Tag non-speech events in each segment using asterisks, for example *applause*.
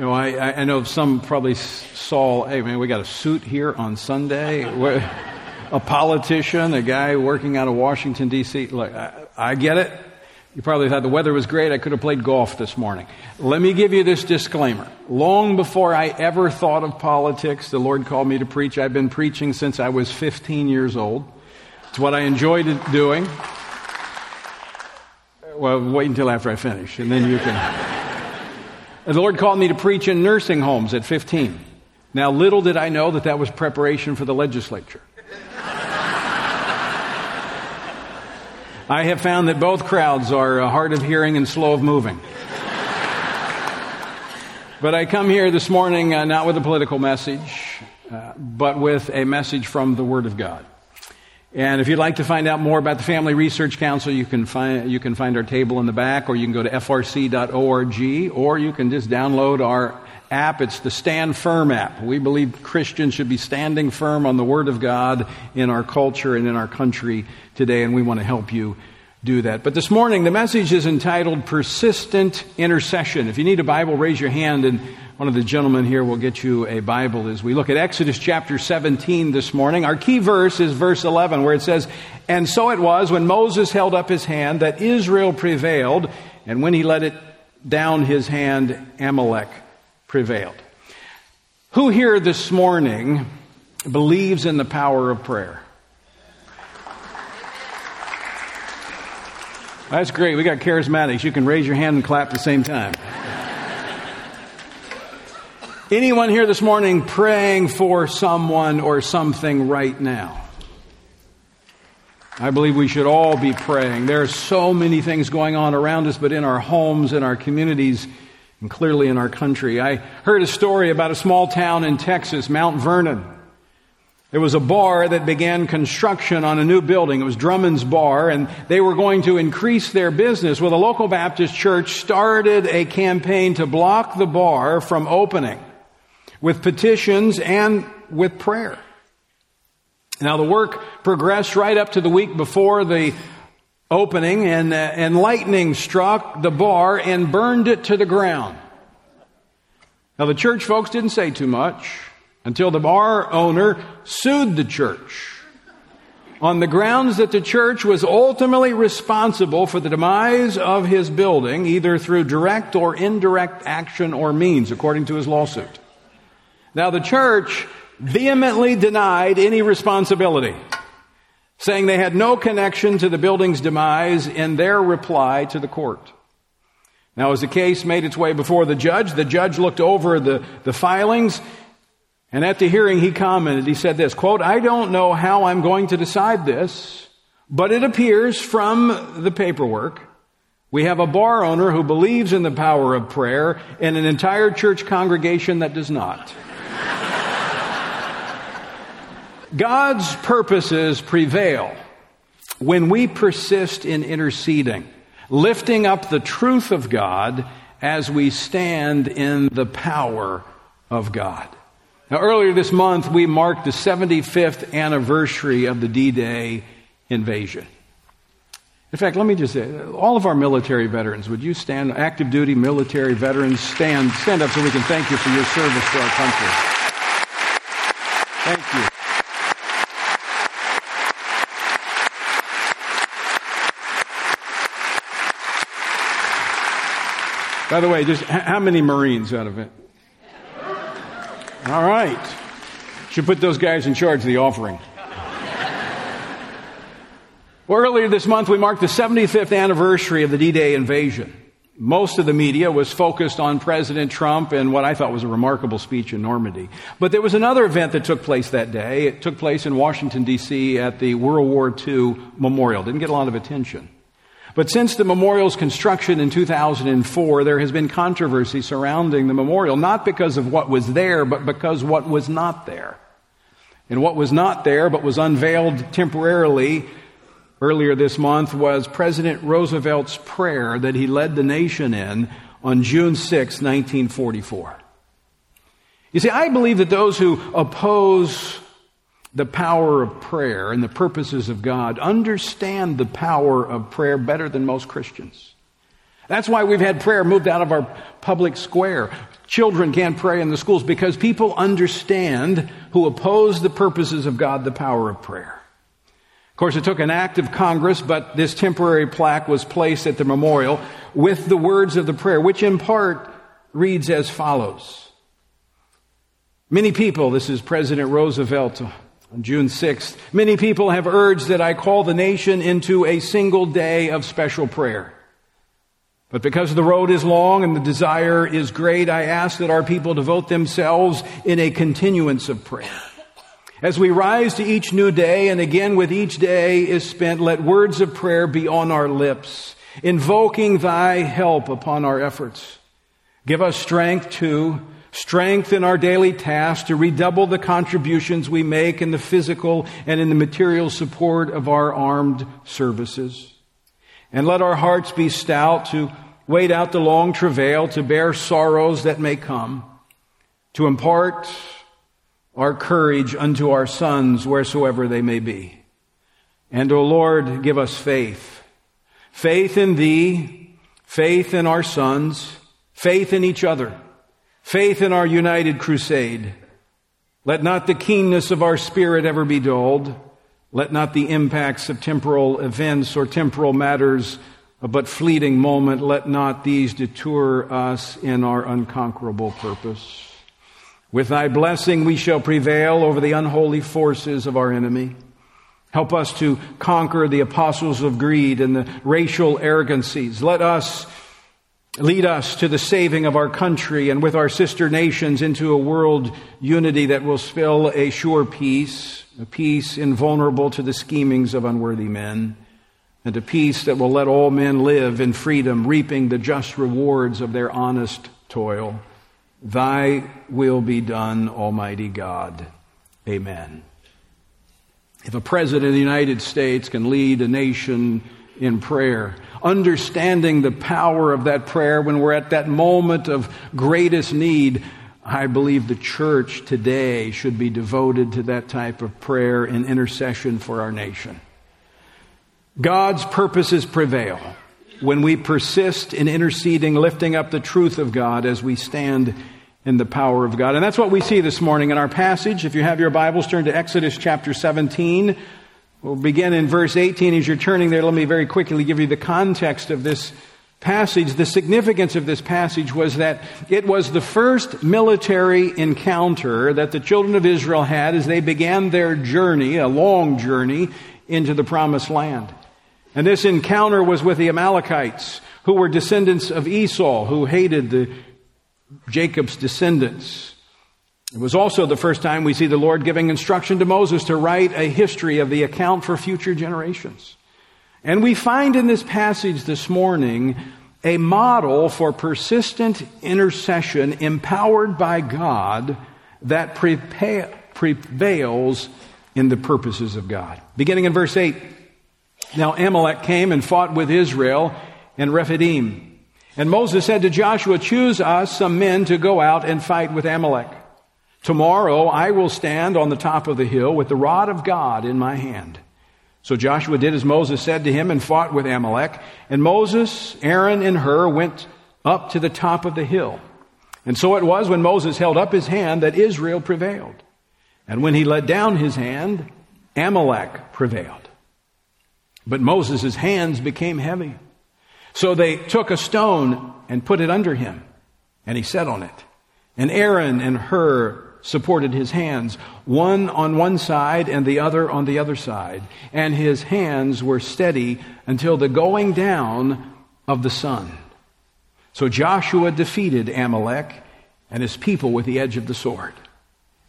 You know, I, I know some probably saw, hey man, we got a suit here on Sunday. a politician, a guy working out of Washington, D.C. Look, I, I get it. You probably thought the weather was great. I could have played golf this morning. Let me give you this disclaimer. Long before I ever thought of politics, the Lord called me to preach. I've been preaching since I was 15 years old. It's what I enjoyed doing. Well, wait until after I finish, and then you can. The Lord called me to preach in nursing homes at 15. Now, little did I know that that was preparation for the legislature. I have found that both crowds are uh, hard of hearing and slow of moving. but I come here this morning uh, not with a political message, uh, but with a message from the Word of God. And if you'd like to find out more about the Family Research Council, you can find, you can find our table in the back, or you can go to frc.org, or you can just download our app. It's the Stand Firm app. We believe Christians should be standing firm on the Word of God in our culture and in our country today, and we want to help you do that. But this morning, the message is entitled Persistent Intercession. If you need a Bible, raise your hand, and one of the gentlemen here will get you a Bible as we look at Exodus chapter 17 this morning. Our key verse is verse 11, where it says, And so it was when Moses held up his hand that Israel prevailed, and when he let it down his hand, Amalek prevailed. Who here this morning believes in the power of prayer? That's great. We got charismatics. You can raise your hand and clap at the same time. Anyone here this morning praying for someone or something right now? I believe we should all be praying. There are so many things going on around us, but in our homes, in our communities, and clearly in our country. I heard a story about a small town in Texas, Mount Vernon. There was a bar that began construction on a new building. It was Drummond's Bar, and they were going to increase their business. Well, the local Baptist church started a campaign to block the bar from opening with petitions and with prayer. Now, the work progressed right up to the week before the opening, and, uh, and lightning struck the bar and burned it to the ground. Now, the church folks didn't say too much until the bar owner sued the church on the grounds that the church was ultimately responsible for the demise of his building, either through direct or indirect action or means, according to his lawsuit. Now, the church vehemently denied any responsibility, saying they had no connection to the building's demise in their reply to the court. Now, as the case made its way before the judge, the judge looked over the, the filings and at the hearing, he commented, he said this, quote, I don't know how I'm going to decide this, but it appears from the paperwork we have a bar owner who believes in the power of prayer and an entire church congregation that does not. God's purposes prevail when we persist in interceding, lifting up the truth of God as we stand in the power of God. Now, earlier this month, we marked the 75th anniversary of the D Day invasion. In fact, let me just say, all of our military veterans, would you stand, active duty military veterans, stand, stand up so we can thank you for your service to our country. Thank you. By the way, just how many Marines out of it? All right. Should put those guys in charge of the offering. well, earlier this month, we marked the 75th anniversary of the D Day invasion. Most of the media was focused on President Trump and what I thought was a remarkable speech in Normandy. But there was another event that took place that day. It took place in Washington, D.C. at the World War II Memorial. Didn't get a lot of attention. But since the memorial's construction in 2004, there has been controversy surrounding the memorial, not because of what was there, but because what was not there. And what was not there, but was unveiled temporarily earlier this month, was President Roosevelt's prayer that he led the nation in on June 6, 1944. You see, I believe that those who oppose the power of prayer and the purposes of God understand the power of prayer better than most Christians. That's why we've had prayer moved out of our public square. Children can't pray in the schools because people understand who oppose the purposes of God the power of prayer. Of course, it took an act of Congress, but this temporary plaque was placed at the memorial with the words of the prayer, which in part reads as follows. Many people, this is President Roosevelt on June 6th, many people have urged that I call the nation into a single day of special prayer. But because the road is long and the desire is great, I ask that our people devote themselves in a continuance of prayer. As we rise to each new day, and again with each day is spent, let words of prayer be on our lips, invoking thy help upon our efforts. Give us strength to strength in our daily tasks, to redouble the contributions we make in the physical and in the material support of our armed services. And let our hearts be stout to wait out the long travail, to bear sorrows that may come, to impart our courage unto our sons wheresoever they may be. And, O Lord, give us faith. Faith in Thee, faith in our sons, faith in each other, faith in our united crusade. Let not the keenness of our spirit ever be dulled. Let not the impacts of temporal events or temporal matters, a but fleeting moment, let not these deter us in our unconquerable purpose. With thy blessing, we shall prevail over the unholy forces of our enemy. Help us to conquer the apostles of greed and the racial arrogancies. Let us lead us to the saving of our country and with our sister nations into a world unity that will spill a sure peace, a peace invulnerable to the schemings of unworthy men, and a peace that will let all men live in freedom, reaping the just rewards of their honest toil. Thy will be done, Almighty God. Amen. If a president of the United States can lead a nation in prayer, understanding the power of that prayer when we're at that moment of greatest need, I believe the church today should be devoted to that type of prayer and intercession for our nation. God's purposes prevail when we persist in interceding, lifting up the truth of God as we stand in the power of God. And that's what we see this morning in our passage. If you have your Bibles, turn to Exodus chapter 17. We'll begin in verse 18. As you're turning there, let me very quickly give you the context of this passage. The significance of this passage was that it was the first military encounter that the children of Israel had as they began their journey, a long journey, into the promised land. And this encounter was with the Amalekites, who were descendants of Esau, who hated the Jacob's descendants. It was also the first time we see the Lord giving instruction to Moses to write a history of the account for future generations. And we find in this passage this morning a model for persistent intercession empowered by God that prevails in the purposes of God. Beginning in verse 8. Now Amalek came and fought with Israel in Rephidim. And Moses said to Joshua, choose us some men to go out and fight with Amalek. Tomorrow I will stand on the top of the hill with the rod of God in my hand. So Joshua did as Moses said to him and fought with Amalek. And Moses, Aaron, and Hur went up to the top of the hill. And so it was when Moses held up his hand that Israel prevailed. And when he let down his hand, Amalek prevailed. But Moses' hands became heavy. So they took a stone and put it under him, and he sat on it. And Aaron and Hur supported his hands, one on one side and the other on the other side. And his hands were steady until the going down of the sun. So Joshua defeated Amalek and his people with the edge of the sword.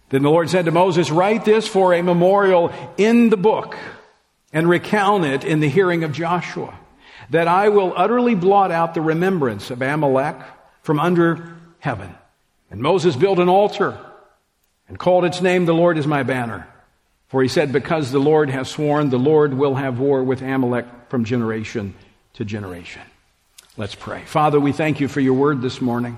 Then the Lord said to Moses, Write this for a memorial in the book and recount it in the hearing of Joshua that I will utterly blot out the remembrance of Amalek from under heaven. And Moses built an altar and called its name, The Lord is my banner. For he said, Because the Lord has sworn, the Lord will have war with Amalek from generation to generation. Let's pray. Father, we thank you for your word this morning.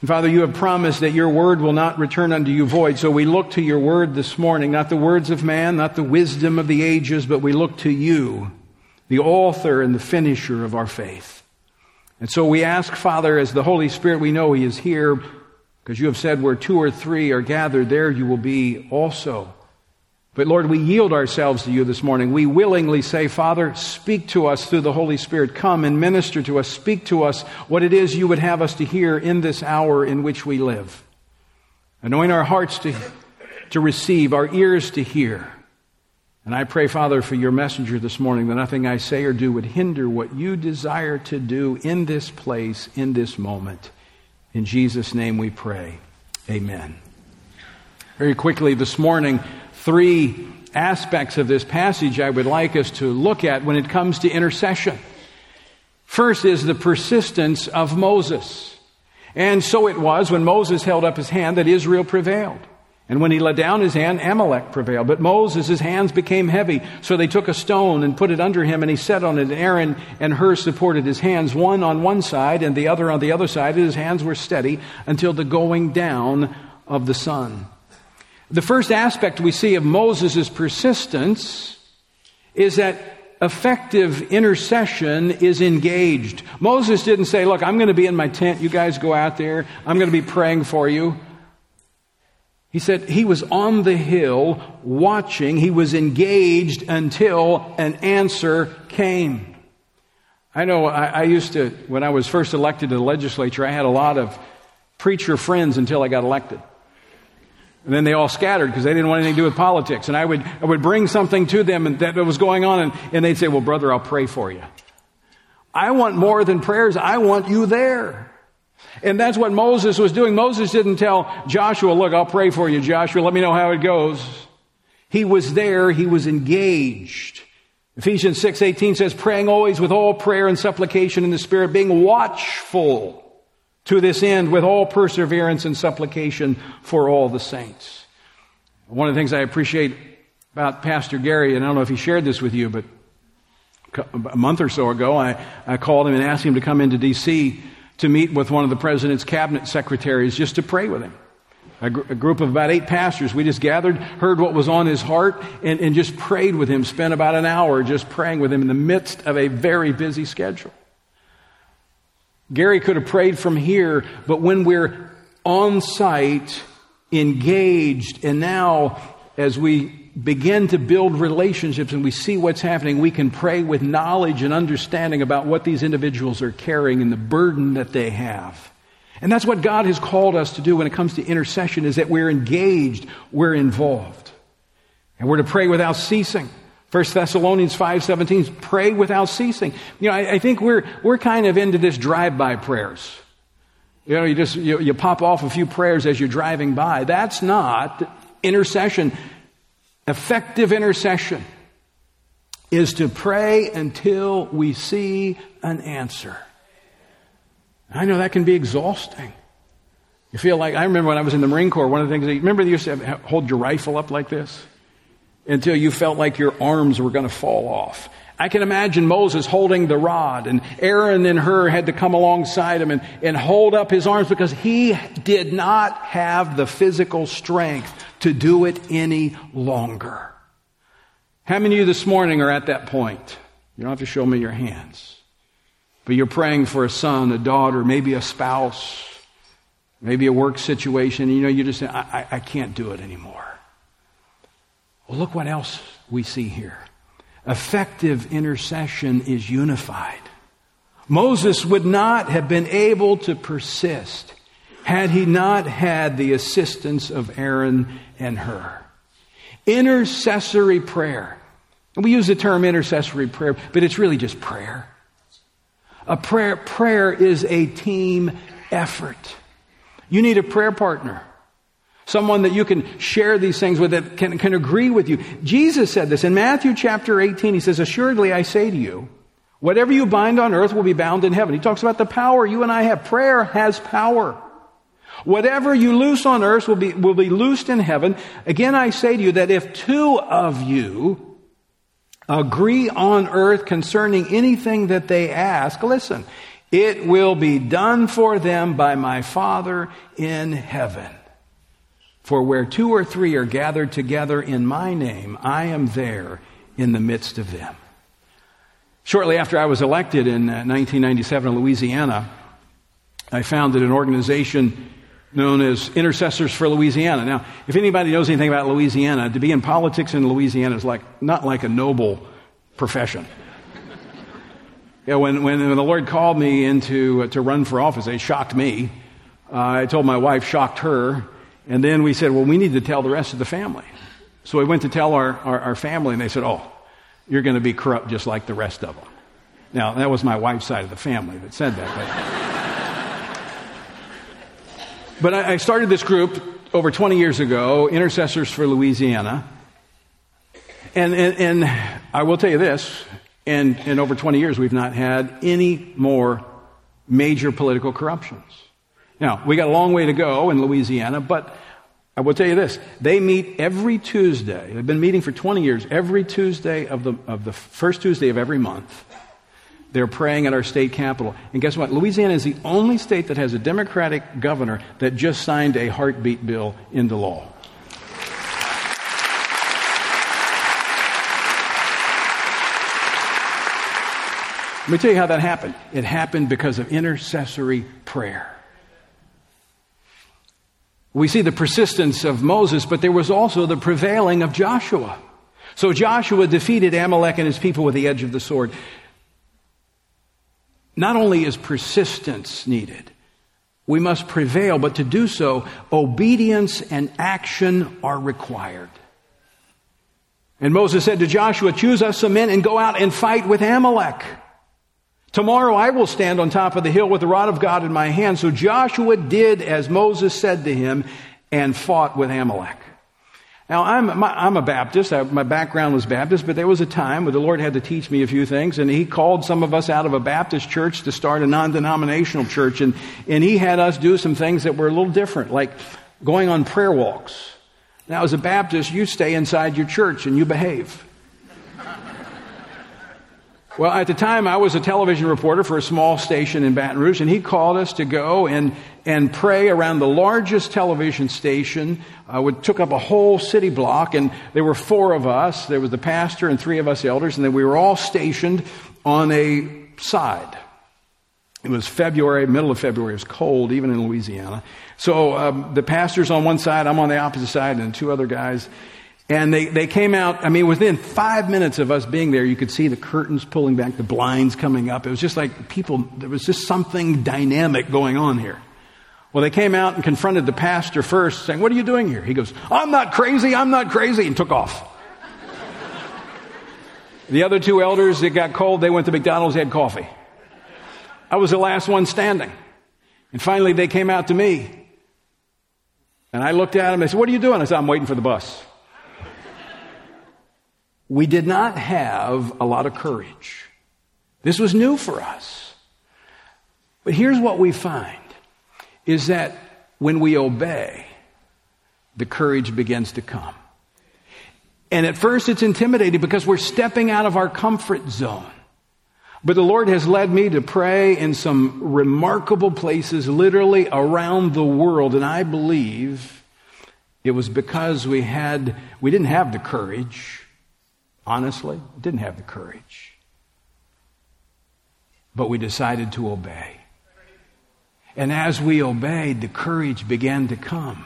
And Father, you have promised that your word will not return unto you void. So we look to your word this morning, not the words of man, not the wisdom of the ages, but we look to you the author and the finisher of our faith. And so we ask, Father, as the Holy Spirit, we know He is here because you have said where two or three are gathered, there you will be also. But Lord, we yield ourselves to you this morning. We willingly say, Father, speak to us through the Holy Spirit. Come and minister to us. Speak to us what it is you would have us to hear in this hour in which we live. Anoint our hearts to, to receive, our ears to hear. And I pray, Father, for your messenger this morning that nothing I say or do would hinder what you desire to do in this place, in this moment. In Jesus' name we pray. Amen. Very quickly this morning, three aspects of this passage I would like us to look at when it comes to intercession. First is the persistence of Moses. And so it was when Moses held up his hand that Israel prevailed. And when he let down his hand, Amalek prevailed. But Moses, his hands became heavy. So they took a stone and put it under him, and he sat on it. Aaron and Hur supported his hands, one on one side and the other on the other side. And his hands were steady until the going down of the sun. The first aspect we see of Moses' persistence is that effective intercession is engaged. Moses didn't say, Look, I'm going to be in my tent. You guys go out there. I'm going to be praying for you. He said he was on the hill watching, he was engaged until an answer came. I know I, I, used to, when I was first elected to the legislature, I had a lot of preacher friends until I got elected. And then they all scattered because they didn't want anything to do with politics. And I would, I would bring something to them and that was going on, and, and they'd say, Well, brother, I'll pray for you. I want more than prayers, I want you there. And that's what Moses was doing. Moses didn't tell Joshua, look, I'll pray for you, Joshua. Let me know how it goes. He was there. He was engaged. Ephesians 6:18 says praying always with all prayer and supplication in the spirit being watchful to this end with all perseverance and supplication for all the saints. One of the things I appreciate about Pastor Gary and I don't know if he shared this with you but a month or so ago I, I called him and asked him to come into DC to meet with one of the president's cabinet secretaries just to pray with him. A, gr- a, group of about eight pastors. We just gathered, heard what was on his heart, and, and just prayed with him. Spent about an hour just praying with him in the midst of a very busy schedule. Gary could have prayed from here, but when we're on site, engaged, and now as we begin to build relationships and we see what's happening, we can pray with knowledge and understanding about what these individuals are carrying and the burden that they have. And that's what God has called us to do when it comes to intercession is that we're engaged, we're involved. And we're to pray without ceasing. 1 Thessalonians 5.17, pray without ceasing. You know, I, I think we're, we're kind of into this drive-by prayers. You know, you just, you, you pop off a few prayers as you're driving by. That's not intercession. Effective intercession is to pray until we see an answer. I know that can be exhausting. You feel like, I remember when I was in the Marine Corps, one of the things, remember you used to have, hold your rifle up like this? Until you felt like your arms were going to fall off. I can imagine Moses holding the rod and Aaron and Hur had to come alongside him and, and hold up his arms because he did not have the physical strength to do it any longer. How many of you this morning are at that point? You don't have to show me your hands. But you're praying for a son, a daughter, maybe a spouse, maybe a work situation. You know, you just say, I, I, I can't do it anymore. Well, look what else we see here. Effective intercession is unified. Moses would not have been able to persist had he not had the assistance of Aaron and Hur. Intercessory prayer. We use the term intercessory prayer, but it's really just prayer. A prayer, prayer is a team effort. You need a prayer partner. Someone that you can share these things with that can, can agree with you. Jesus said this in Matthew chapter 18. He says, Assuredly I say to you, whatever you bind on earth will be bound in heaven. He talks about the power you and I have. Prayer has power. Whatever you loose on earth will be, will be loosed in heaven. Again, I say to you that if two of you agree on earth concerning anything that they ask, listen, it will be done for them by my Father in heaven. For where two or three are gathered together in my name, I am there in the midst of them. Shortly after I was elected in 1997 uh, in Louisiana, I founded an organization known as Intercessors for Louisiana. Now, if anybody knows anything about Louisiana, to be in politics in Louisiana is like not like a noble profession. *laughs* know, when, when, when the Lord called me into uh, to run for office, it shocked me. Uh, I told my wife, shocked her, and then we said, well, we need to tell the rest of the family. So we went to tell our, our, our family, and they said, oh, you're going to be corrupt just like the rest of them. Now, that was my wife's side of the family that said that. But, I, I started this group over 20 years ago, Intercessors for Louisiana. And, and, and I will tell you this, and in over 20 years, we've not had any more major political corruptions. Now, we got a long way to go in Louisiana, but I will tell you this. They meet every Tuesday. They've been meeting for 20 years, every Tuesday of the, of the first Tuesday of every month. They're praying at our state capitol. And guess what? Louisiana is the only state that has a Democratic governor that just signed a heartbeat bill into law. Let me tell you how that happened. It happened because of intercessory prayer. We see the persistence of Moses, but there was also the prevailing of Joshua. So Joshua defeated Amalek and his people with the edge of the sword. Not only is persistence needed, we must prevail, but to do so, obedience and action are required. And Moses said to Joshua, Choose us some men and go out and fight with Amalek. Tomorrow I will stand on top of the hill with the rod of God in my hand. So Joshua did as Moses said to him and fought with Amalek. Now, I'm, I'm a Baptist. I, my background was Baptist, but there was a time where the Lord had to teach me a few things, and He called some of us out of a Baptist church to start a non denominational church, and, and He had us do some things that were a little different, like going on prayer walks. Now, as a Baptist, you stay inside your church and you behave. Well, at the time, I was a television reporter for a small station in Baton Rouge, and he called us to go and, and pray around the largest television station. Uh, we took up a whole city block, and there were four of us. There was the pastor and three of us elders, and then we were all stationed on a side. It was February, middle of February. It was cold, even in Louisiana. So um, the pastor's on one side, I'm on the opposite side, and two other guys. And they, they came out, I mean, within five minutes of us being there, you could see the curtains pulling back, the blinds coming up. It was just like people, there was just something dynamic going on here. Well, they came out and confronted the pastor first, saying, What are you doing here? He goes, I'm not crazy, I'm not crazy, and took off. the other two elders, it got cold, they went to McDonald's, had coffee. I was the last one standing. And finally, they came out to me. And I looked at them, they said, What are you doing? I said, I'm waiting for the bus we did not have a lot of courage. This was new for us. But here's what we find is that when we obey, the courage begins to come. And at first it's intimidating because we're stepping out of our comfort zone. But the Lord has led me to pray in some remarkable places, literally around the world. And I believe it was because we had, we didn't have the courage honestly, didn't have the courage. But we decided to obey. And as we obeyed, the courage began to come.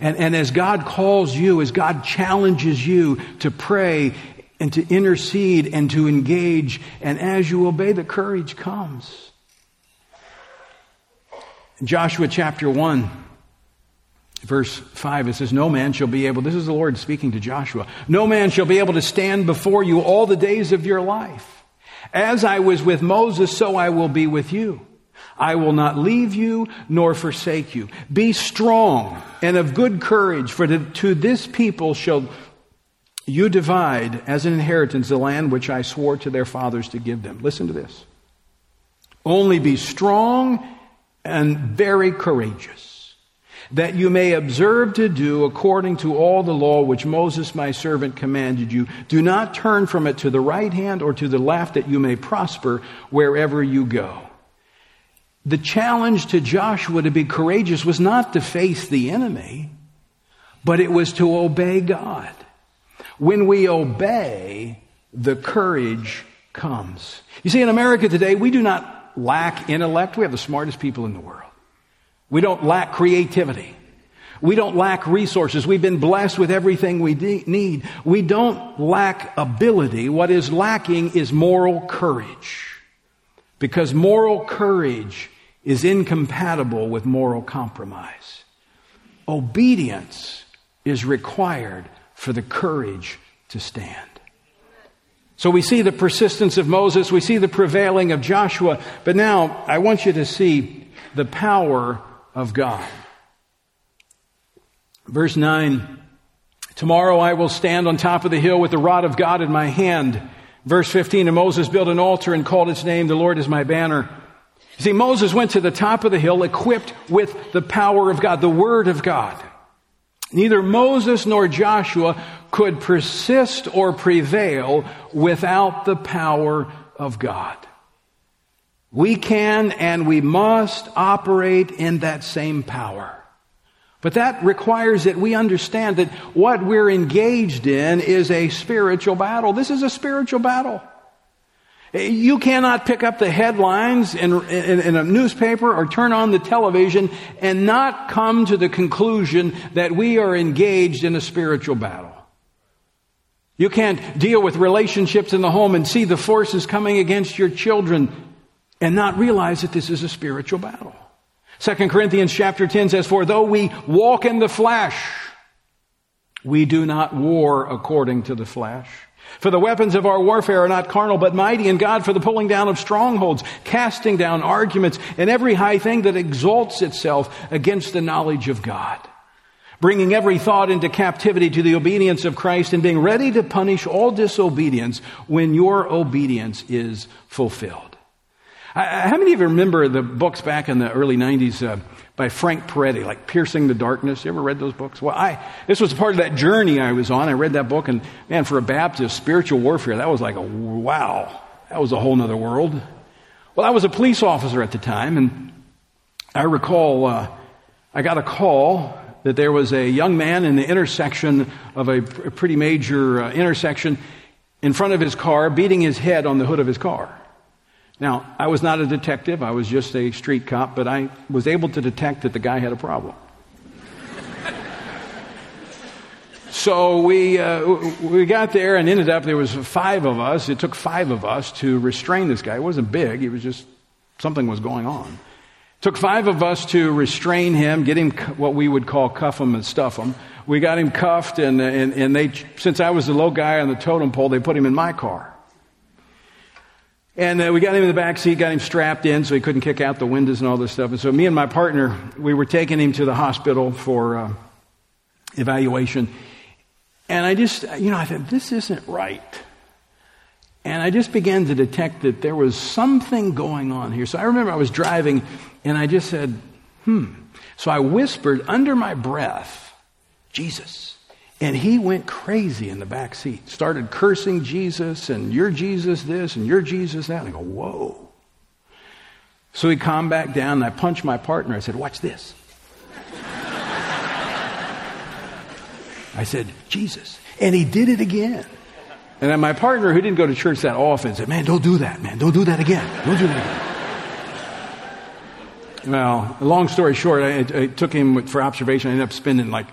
And, and as God calls you, as God challenges you to pray and to intercede and to engage, and as you obey, the courage comes. Joshua chapter 1 verse 5, it says, No man shall be able, this is the Lord speaking to Joshua, no man shall be able to stand before you all the days of your life. As I was with Moses, so I will be with you. I will not leave you nor forsake you. Be strong and of good courage, for to this people shall you divide as an inheritance the land which I swore to their fathers to give them. Listen to this. Only be strong and very courageous that you may observe to do according to all the law which Moses my servant commanded you. Do not turn from it to the right hand or to the left that you may prosper wherever you go. The challenge to Joshua to be courageous was not to face the enemy, but it was to obey God. When we obey, the courage comes. You see, in America today, we do not lack intellect. We have the smartest people in the world. We don't lack creativity. We don't lack resources. We've been blessed with everything we de- need. We don't lack ability. What is lacking is moral courage. Because moral courage is incompatible with moral compromise. Obedience is required for the courage to stand. So we see the persistence of Moses, we see the prevailing of Joshua, but now I want you to see the power of God. Verse 9 Tomorrow I will stand on top of the hill with the rod of God in my hand. Verse 15 And Moses built an altar and called its name, The Lord is my banner. You see, Moses went to the top of the hill equipped with the power of God, the Word of God. Neither Moses nor Joshua could persist or prevail without the power of God. We can and we must operate in that same power. But that requires that we understand that what we're engaged in is a spiritual battle. This is a spiritual battle. You cannot pick up the headlines in, in, in, a newspaper or turn on the television and not come to the conclusion that we are engaged in a spiritual battle. You can't deal with relationships in the home and see the forces coming against your children and not realize that this is a spiritual battle. Second Corinthians chapter 10 says, For though we walk in the flesh, we do not war according to the flesh. For the weapons of our warfare are not carnal, but mighty in God for the pulling down of strongholds, casting down arguments, and every high thing that exalts itself against the knowledge of God. Bringing every thought into captivity to the obedience of Christ and being ready to punish all disobedience when your obedience is fulfilled. How many of you remember the books back in the early 90s uh, by Frank Peretti, like Piercing the Darkness? You ever read those books? Well, I, this was part of that journey I was on. I read that book, and man, for a Baptist, spiritual warfare, that was like a wow. That was a whole other world. Well, I was a police officer at the time, and I recall uh, I got a call that there was a young man in the intersection of a, pretty major uh, intersection in front of his car, beating his head on the hood of his car. Now, I was not a detective, I was just a street cop, but I was able to detect that the guy had a problem. so we, uh, we got there and ended up, there was five of us. It took five of us to restrain this guy. It wasn't big, it was just something was going on. It took five of us to restrain him, get him what we would call cuff him and stuff him. We got him cuffed, and, and, and they, since I was the low guy on the totem pole, they put him in my car. And uh, we got him in the back seat, got him strapped in so he couldn't kick out the windows and all this stuff. And so me and my partner, we were taking him to the hospital for uh, evaluation. And I just, you know, I thought, this isn't right. And I just began to detect that there was something going on here. So I remember I was driving and I just said, hmm. So I whispered under my breath, Jesus. And he went crazy in the back seat, started cursing Jesus and you're Jesus this and you're Jesus that. And I go, whoa. So he calmed back down and I punched my partner. I said, watch this. I said, Jesus. And he did it again. And then my partner, who didn't go to church that often, said, man, don't do that, man. Don't do that again. Don't do that again. well, long story short, I, I took him for observation. I ended up spending like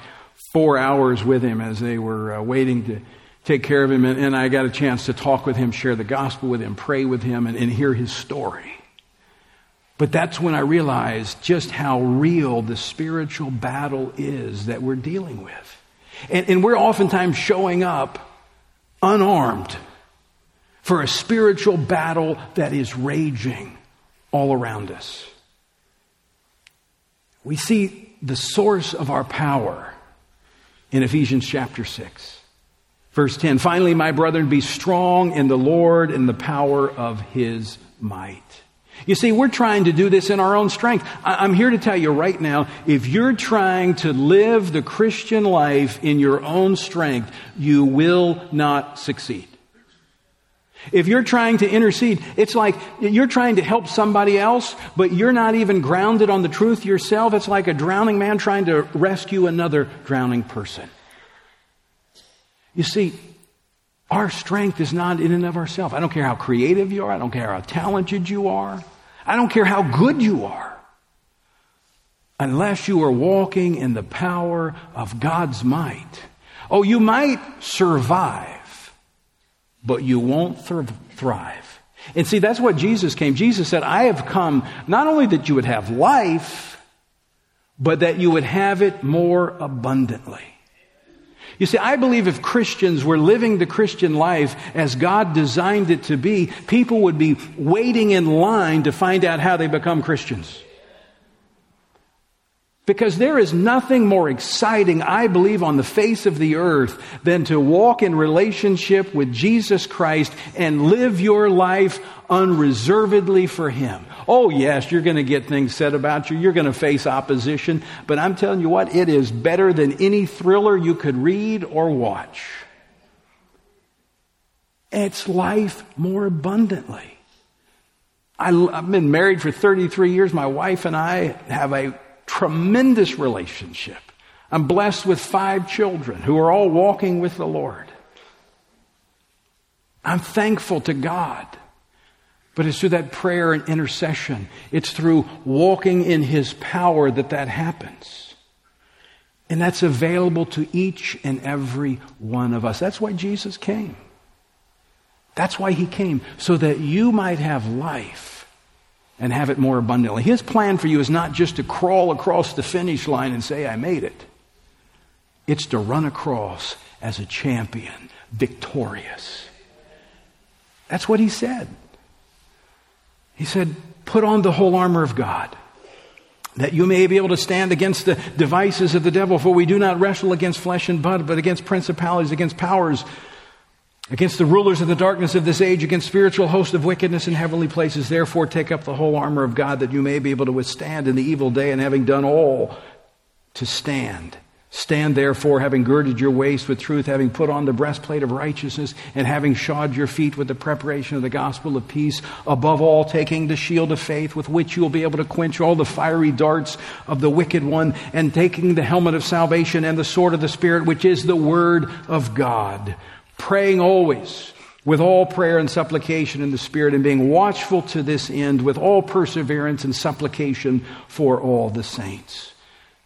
four hours with him as they were uh, waiting to take care of him. And, and, I got a chance to talk with him, share the gospel with him, pray with him, and, and hear his story. But that's when I realized just how real the spiritual battle is that we're dealing with. And, and we're oftentimes showing up unarmed for a spiritual battle that is raging all around us. We see the source of our power in Ephesians chapter 6. Verse 10 Finally, my brethren, be strong in the Lord and the power of his might. You see, we're trying to do this in our own strength. I'm here to tell you right now if you're trying to live the Christian life in your own strength, you will not succeed. If you're trying to intercede, it's like you're trying to help somebody else, but you're not even grounded on the truth yourself. It's like a drowning man trying to rescue another drowning person. You see, Our strength is not in and of ourselves. I don't care how creative you are. I don't care how talented you are. I don't care how good you are. Unless you are walking in the power of God's might. Oh, you might survive, but you won't thrive. And see, that's what Jesus came. Jesus said, I have come not only that you would have life, but that you would have it more abundantly. You see, I believe if Christians were living the Christian life as God designed it to be, people would be waiting in line to find out how they become Christians. Because there is nothing more exciting, I believe, on the face of the earth than to walk in relationship with Jesus Christ and live your life unreservedly for Him. Oh, yes, you're going to get things said about you. You're going to face opposition. But I'm telling you what, it is better than any thriller you could read or watch. It's life more abundantly. I, I've been married for 33 years. My wife and I have a tremendous relationship. I'm blessed with five children who are all walking with the Lord. I'm thankful to God. But it's through that prayer and intercession. It's through walking in His power that that happens. And that's available to each and every one of us. That's why Jesus came. That's why He came, so that you might have life and have it more abundantly. His plan for you is not just to crawl across the finish line and say, I made it. It's to run across as a champion, victorious. That's what he said. He said, Put on the whole armor of God, that you may be able to stand against the devices of the devil, for we do not wrestle against flesh and blood, but against principalities, against powers against the rulers of the darkness of this age, against spiritual hosts of wickedness in heavenly places. Therefore, take up the whole armor of God that you may be able to withstand in the evil day, and having done all, to stand. Stand therefore, having girded your waist with truth, having put on the breastplate of righteousness, and having shod your feet with the preparation of the gospel of peace. Above all, taking the shield of faith, with which you will be able to quench all the fiery darts of the wicked one, and taking the helmet of salvation and the sword of the Spirit, which is the word of God praying always with all prayer and supplication in the Spirit, and being watchful to this end with all perseverance and supplication for all the saints.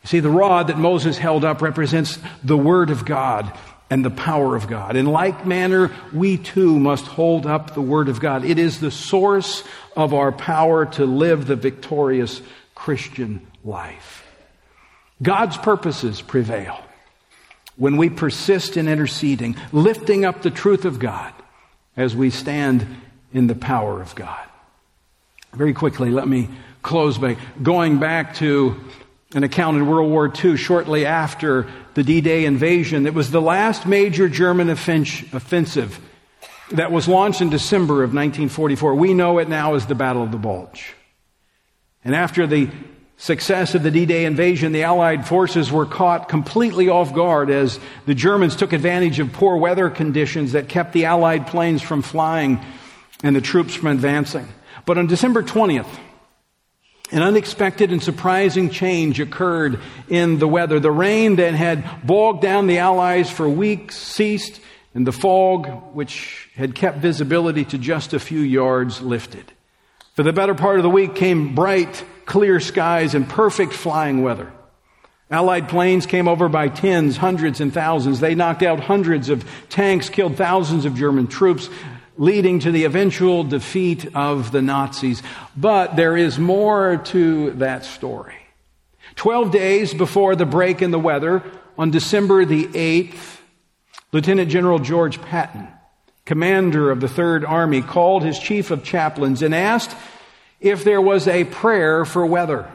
You see, the rod that Moses held up represents the Word of God and the power of God. In like manner, we too must hold up the Word of God. It is the source of our power to live the victorious Christian life. God's purposes prevail when we persist in interceding, lifting up the truth of God as we stand in the power of God. Very quickly, let me close by going back to an account in World War II shortly after the D Day invasion. It was the last major German offensive that was launched in December of 1944. We know it now as the Battle of the Bulge. And after the success of the D-Day invasion, the Allied forces were caught completely off guard as the Germans took advantage of poor weather conditions that kept the Allied planes from flying and the troops from advancing. But on December 20th, an unexpected and surprising change occurred in the weather. The rain that had bogged down the Allies for weeks ceased, and the fog, which had kept visibility to just a few yards, lifted. For the better part of the week came bright, clear skies and perfect flying weather. Allied planes came over by tens, hundreds, and thousands. They knocked out hundreds of tanks, killed thousands of German troops, leading to the eventual defeat of the Nazis. But there is more to that story. Twelve days before the break in the weather, on December the 8th, Lieutenant General George Patton commander of the Third Army, called his chief of chaplains and asked if there was a prayer for weather.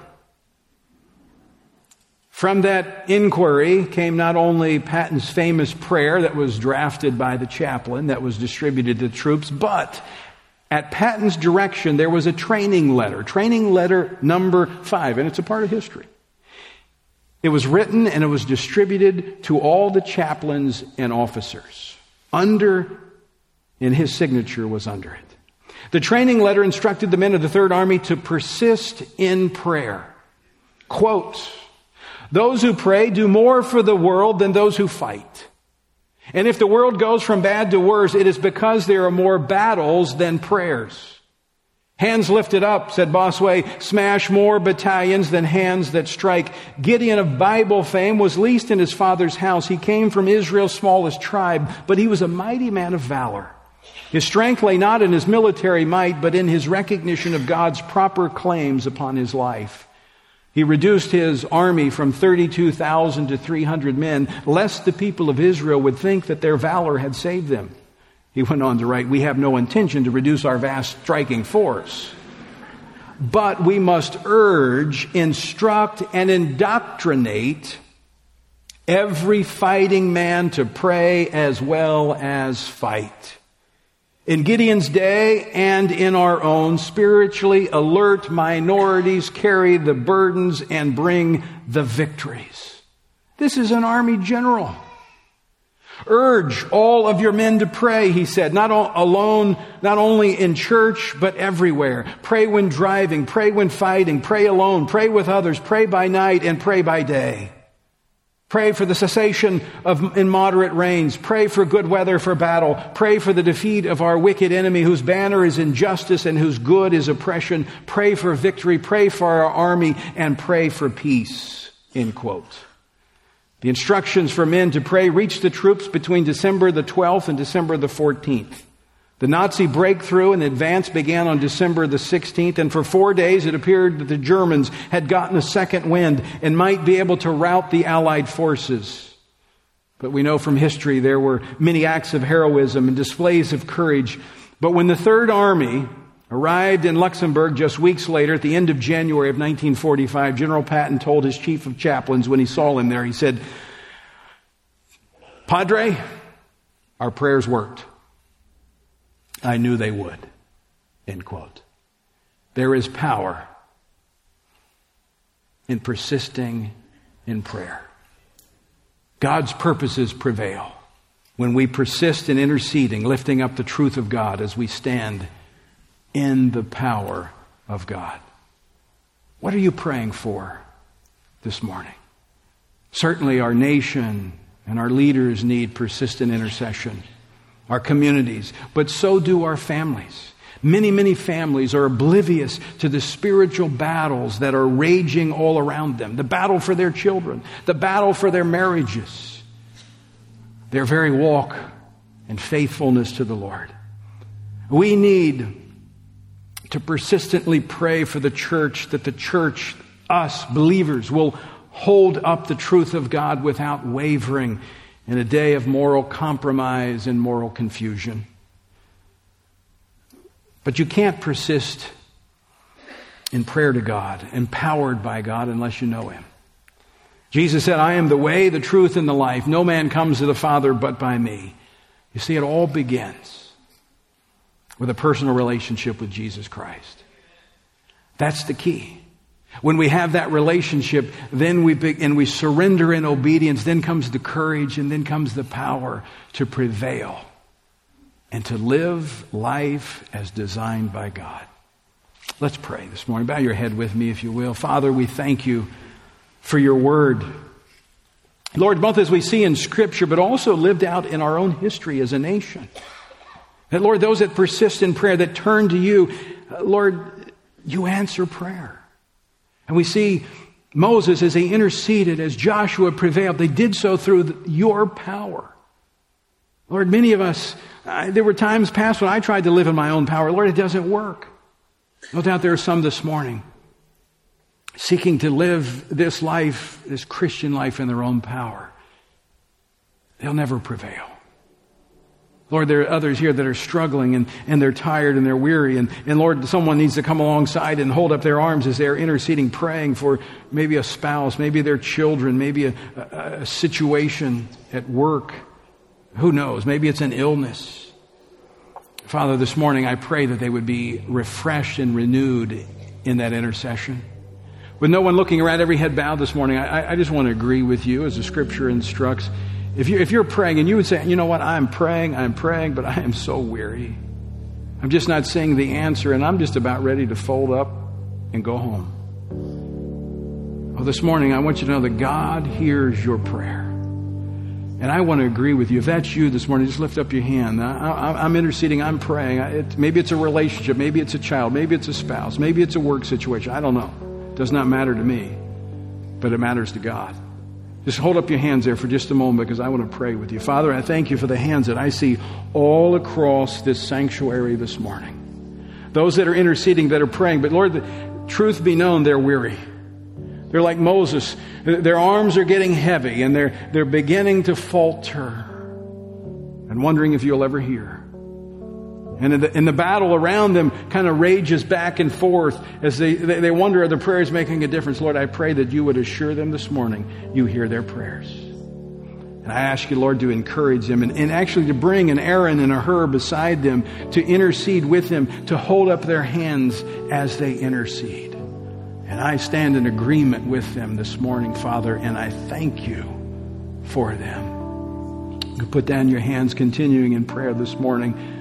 From that inquiry came not only Patton's famous prayer that was drafted by the chaplain that was distributed to troops, but at Patton's direction there was a training letter, training letter number five, and it's a part of history. It was written and it was distributed to all the chaplains and officers under and his signature was under it. The training letter instructed the men of the Third Army to persist in prayer. Quote, those who pray do more for the world than those who fight. And if the world goes from bad to worse, it is because there are more battles than prayers. Hands lifted up, said Bossuet, smash more battalions than hands that strike. Gideon of Bible fame was least in his father's house. He came from Israel's smallest tribe, but he was a mighty man of valor. His strength lay not in his military might, but in his recognition of God's proper claims upon his life. He reduced his army from 32,000 to 300 men, lest the people of Israel would think that their valor had saved them. He went on to write, We have no intention to reduce our vast striking force, but we must urge, instruct, and indoctrinate every fighting man to pray as well as fight. In Gideon's day and in our own, spiritually alert minorities carry the burdens and bring the victories. This is an army general. Urge all of your men to pray, he said, not alone, not only in church, but everywhere. Pray when driving, pray when fighting, pray alone, pray with others, pray by night and pray by day. Pray for the cessation of immoderate rains. Pray for good weather for battle. Pray for the defeat of our wicked enemy whose banner is injustice and whose good is oppression. Pray for victory. Pray for our army and pray for peace. End quote. The instructions for men to pray reached the troops between December the 12th and December the 14th. The Nazi breakthrough and advance began on December the 16th, and for four days it appeared that the Germans had gotten a second wind and might be able to rout the Allied forces. But we know from history there were many acts of heroism and displays of courage. But when the Third Army arrived in Luxembourg just weeks later, at the end of January of 1945, General Patton told his chief of chaplains when he saw him there, he said, Padre, our prayers worked. I knew they would. End quote. There is power in persisting in prayer. God's purposes prevail when we persist in interceding, lifting up the truth of God as we stand in the power of God. What are you praying for this morning? Certainly, our nation and our leaders need persistent intercession our communities, but so do our families. Many, many families are oblivious to the spiritual battles that are raging all around them the battle for their children, the battle for their marriages, their very walk and faithfulness to the Lord. We need to persistently pray for the church that the church, us believers, will hold up the truth of God without wavering in a day of moral compromise and moral confusion. But you can't persist in prayer to God, empowered by God, unless you know Him. Jesus said, I am the way, the truth, and the life. No man comes to the Father but by me. You see, it all begins with a personal relationship with Jesus Christ. That's the key. When we have that relationship, then we be, and we surrender in obedience, then comes the courage and then comes the power to prevail and to live life as designed by God. Let's pray this morning. Bow your head with me, if you will. Father, we thank you for your word. Lord, both as we see in Scripture, but also lived out in our own history as a nation. That, Lord, those that persist in prayer, that turn to you, uh, Lord, you answer prayer. And we see Moses as he interceded, as Joshua prevailed, they did so through your power. Lord, many of us, there were times past when I tried to live in my own power. Lord, it doesn't work. No doubt there are some this morning seeking to live this life, this Christian life in their own power. They'll never prevail. Lord, there are others here that are struggling and, and they're tired and they're weary. And, and Lord, someone needs to come alongside and hold up their arms as they're interceding, praying for maybe a spouse, maybe their children, maybe a, a, a situation at work. Who knows? Maybe it's an illness. Father, this morning I pray that they would be refreshed and renewed in that intercession. With no one looking around, every head bowed this morning, I, I just want to agree with you as the scripture instructs. If, you, if you're praying and you would say, you know what, I'm praying, I'm praying, but I am so weary. I'm just not seeing the answer, and I'm just about ready to fold up and go home. Well, this morning, I want you to know that God hears your prayer. And I want to agree with you. If that's you this morning, just lift up your hand. I, am interceding. I'm praying. It, maybe it's a relationship. Maybe it's a child. Maybe it's a spouse. Maybe it's a work situation. I don't know. It does not matter to me, but it matters to God. Just hold up your hands there for just a moment because I want to pray with you. Father, I thank you for the hands that I see all across this sanctuary this morning. Those that are interceding, that are praying. But Lord, truth be known, they're weary. They're like Moses. Their arms are getting heavy and they're, they're beginning to falter and wondering if you'll ever hear. And, the, and the, battle around them kind of rages back and forth as they, they, they wonder, are the prayers making a difference? Lord, I pray that you would assure them this morning you hear their prayers. And I ask you, Lord, to encourage them and, and actually to bring an Aaron and a Hur beside them to intercede with them, to hold up their hands as they intercede. And I stand in agreement with them this morning, Father, and I thank you for them. You put down your hands, continuing in prayer this morning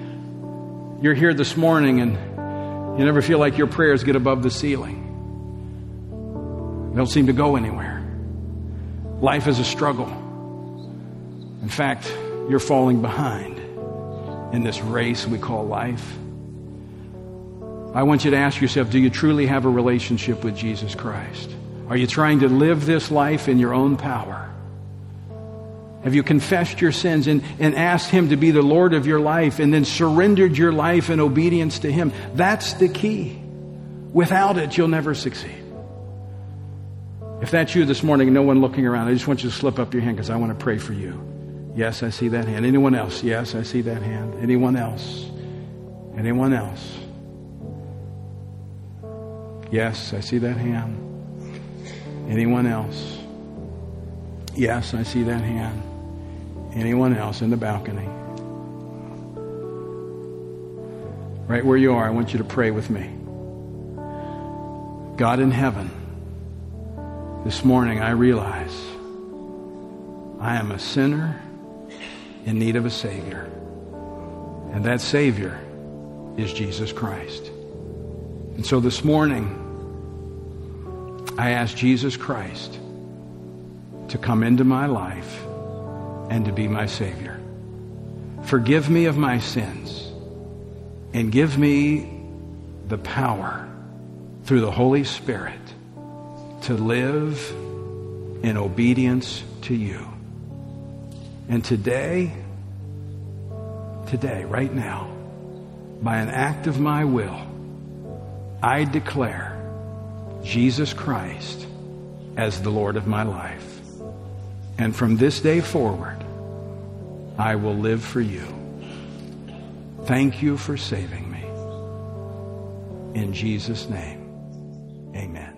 you're here this morning and you never feel like your prayers get above the ceiling. They don't seem to go anywhere. Life is a struggle. In fact, you're falling behind in this race we call life. I want you to ask yourself do you truly have a relationship with Jesus Christ? Are you trying to live this life in your own power? Have you confessed your sins and, and asked Him to be the Lord of your life and then surrendered your life in obedience to Him? That's the key. Without it, you'll never succeed. If that's you this morning and no one looking around, I just want you to slip up your hand because I want to pray for you. Yes, I see that hand. Anyone else? Yes, I see that hand. Anyone else? Anyone else? Yes, I see that hand. Anyone else? Yes, I see that hand. Anyone else in the balcony? Right where you are, I want you to pray with me. God in heaven, this morning I realize I am a sinner in need of a Savior. And that Savior is Jesus Christ. And so this morning, I ask Jesus Christ to come into my life and to be my Savior. Forgive me of my sins and give me the power through the Holy Spirit to live in obedience to you. And today, today, right now, by an act of my will, I declare Jesus Christ as the Lord of my life. And from this day forward, I will live for you. Thank you for saving me. In Jesus' name, amen.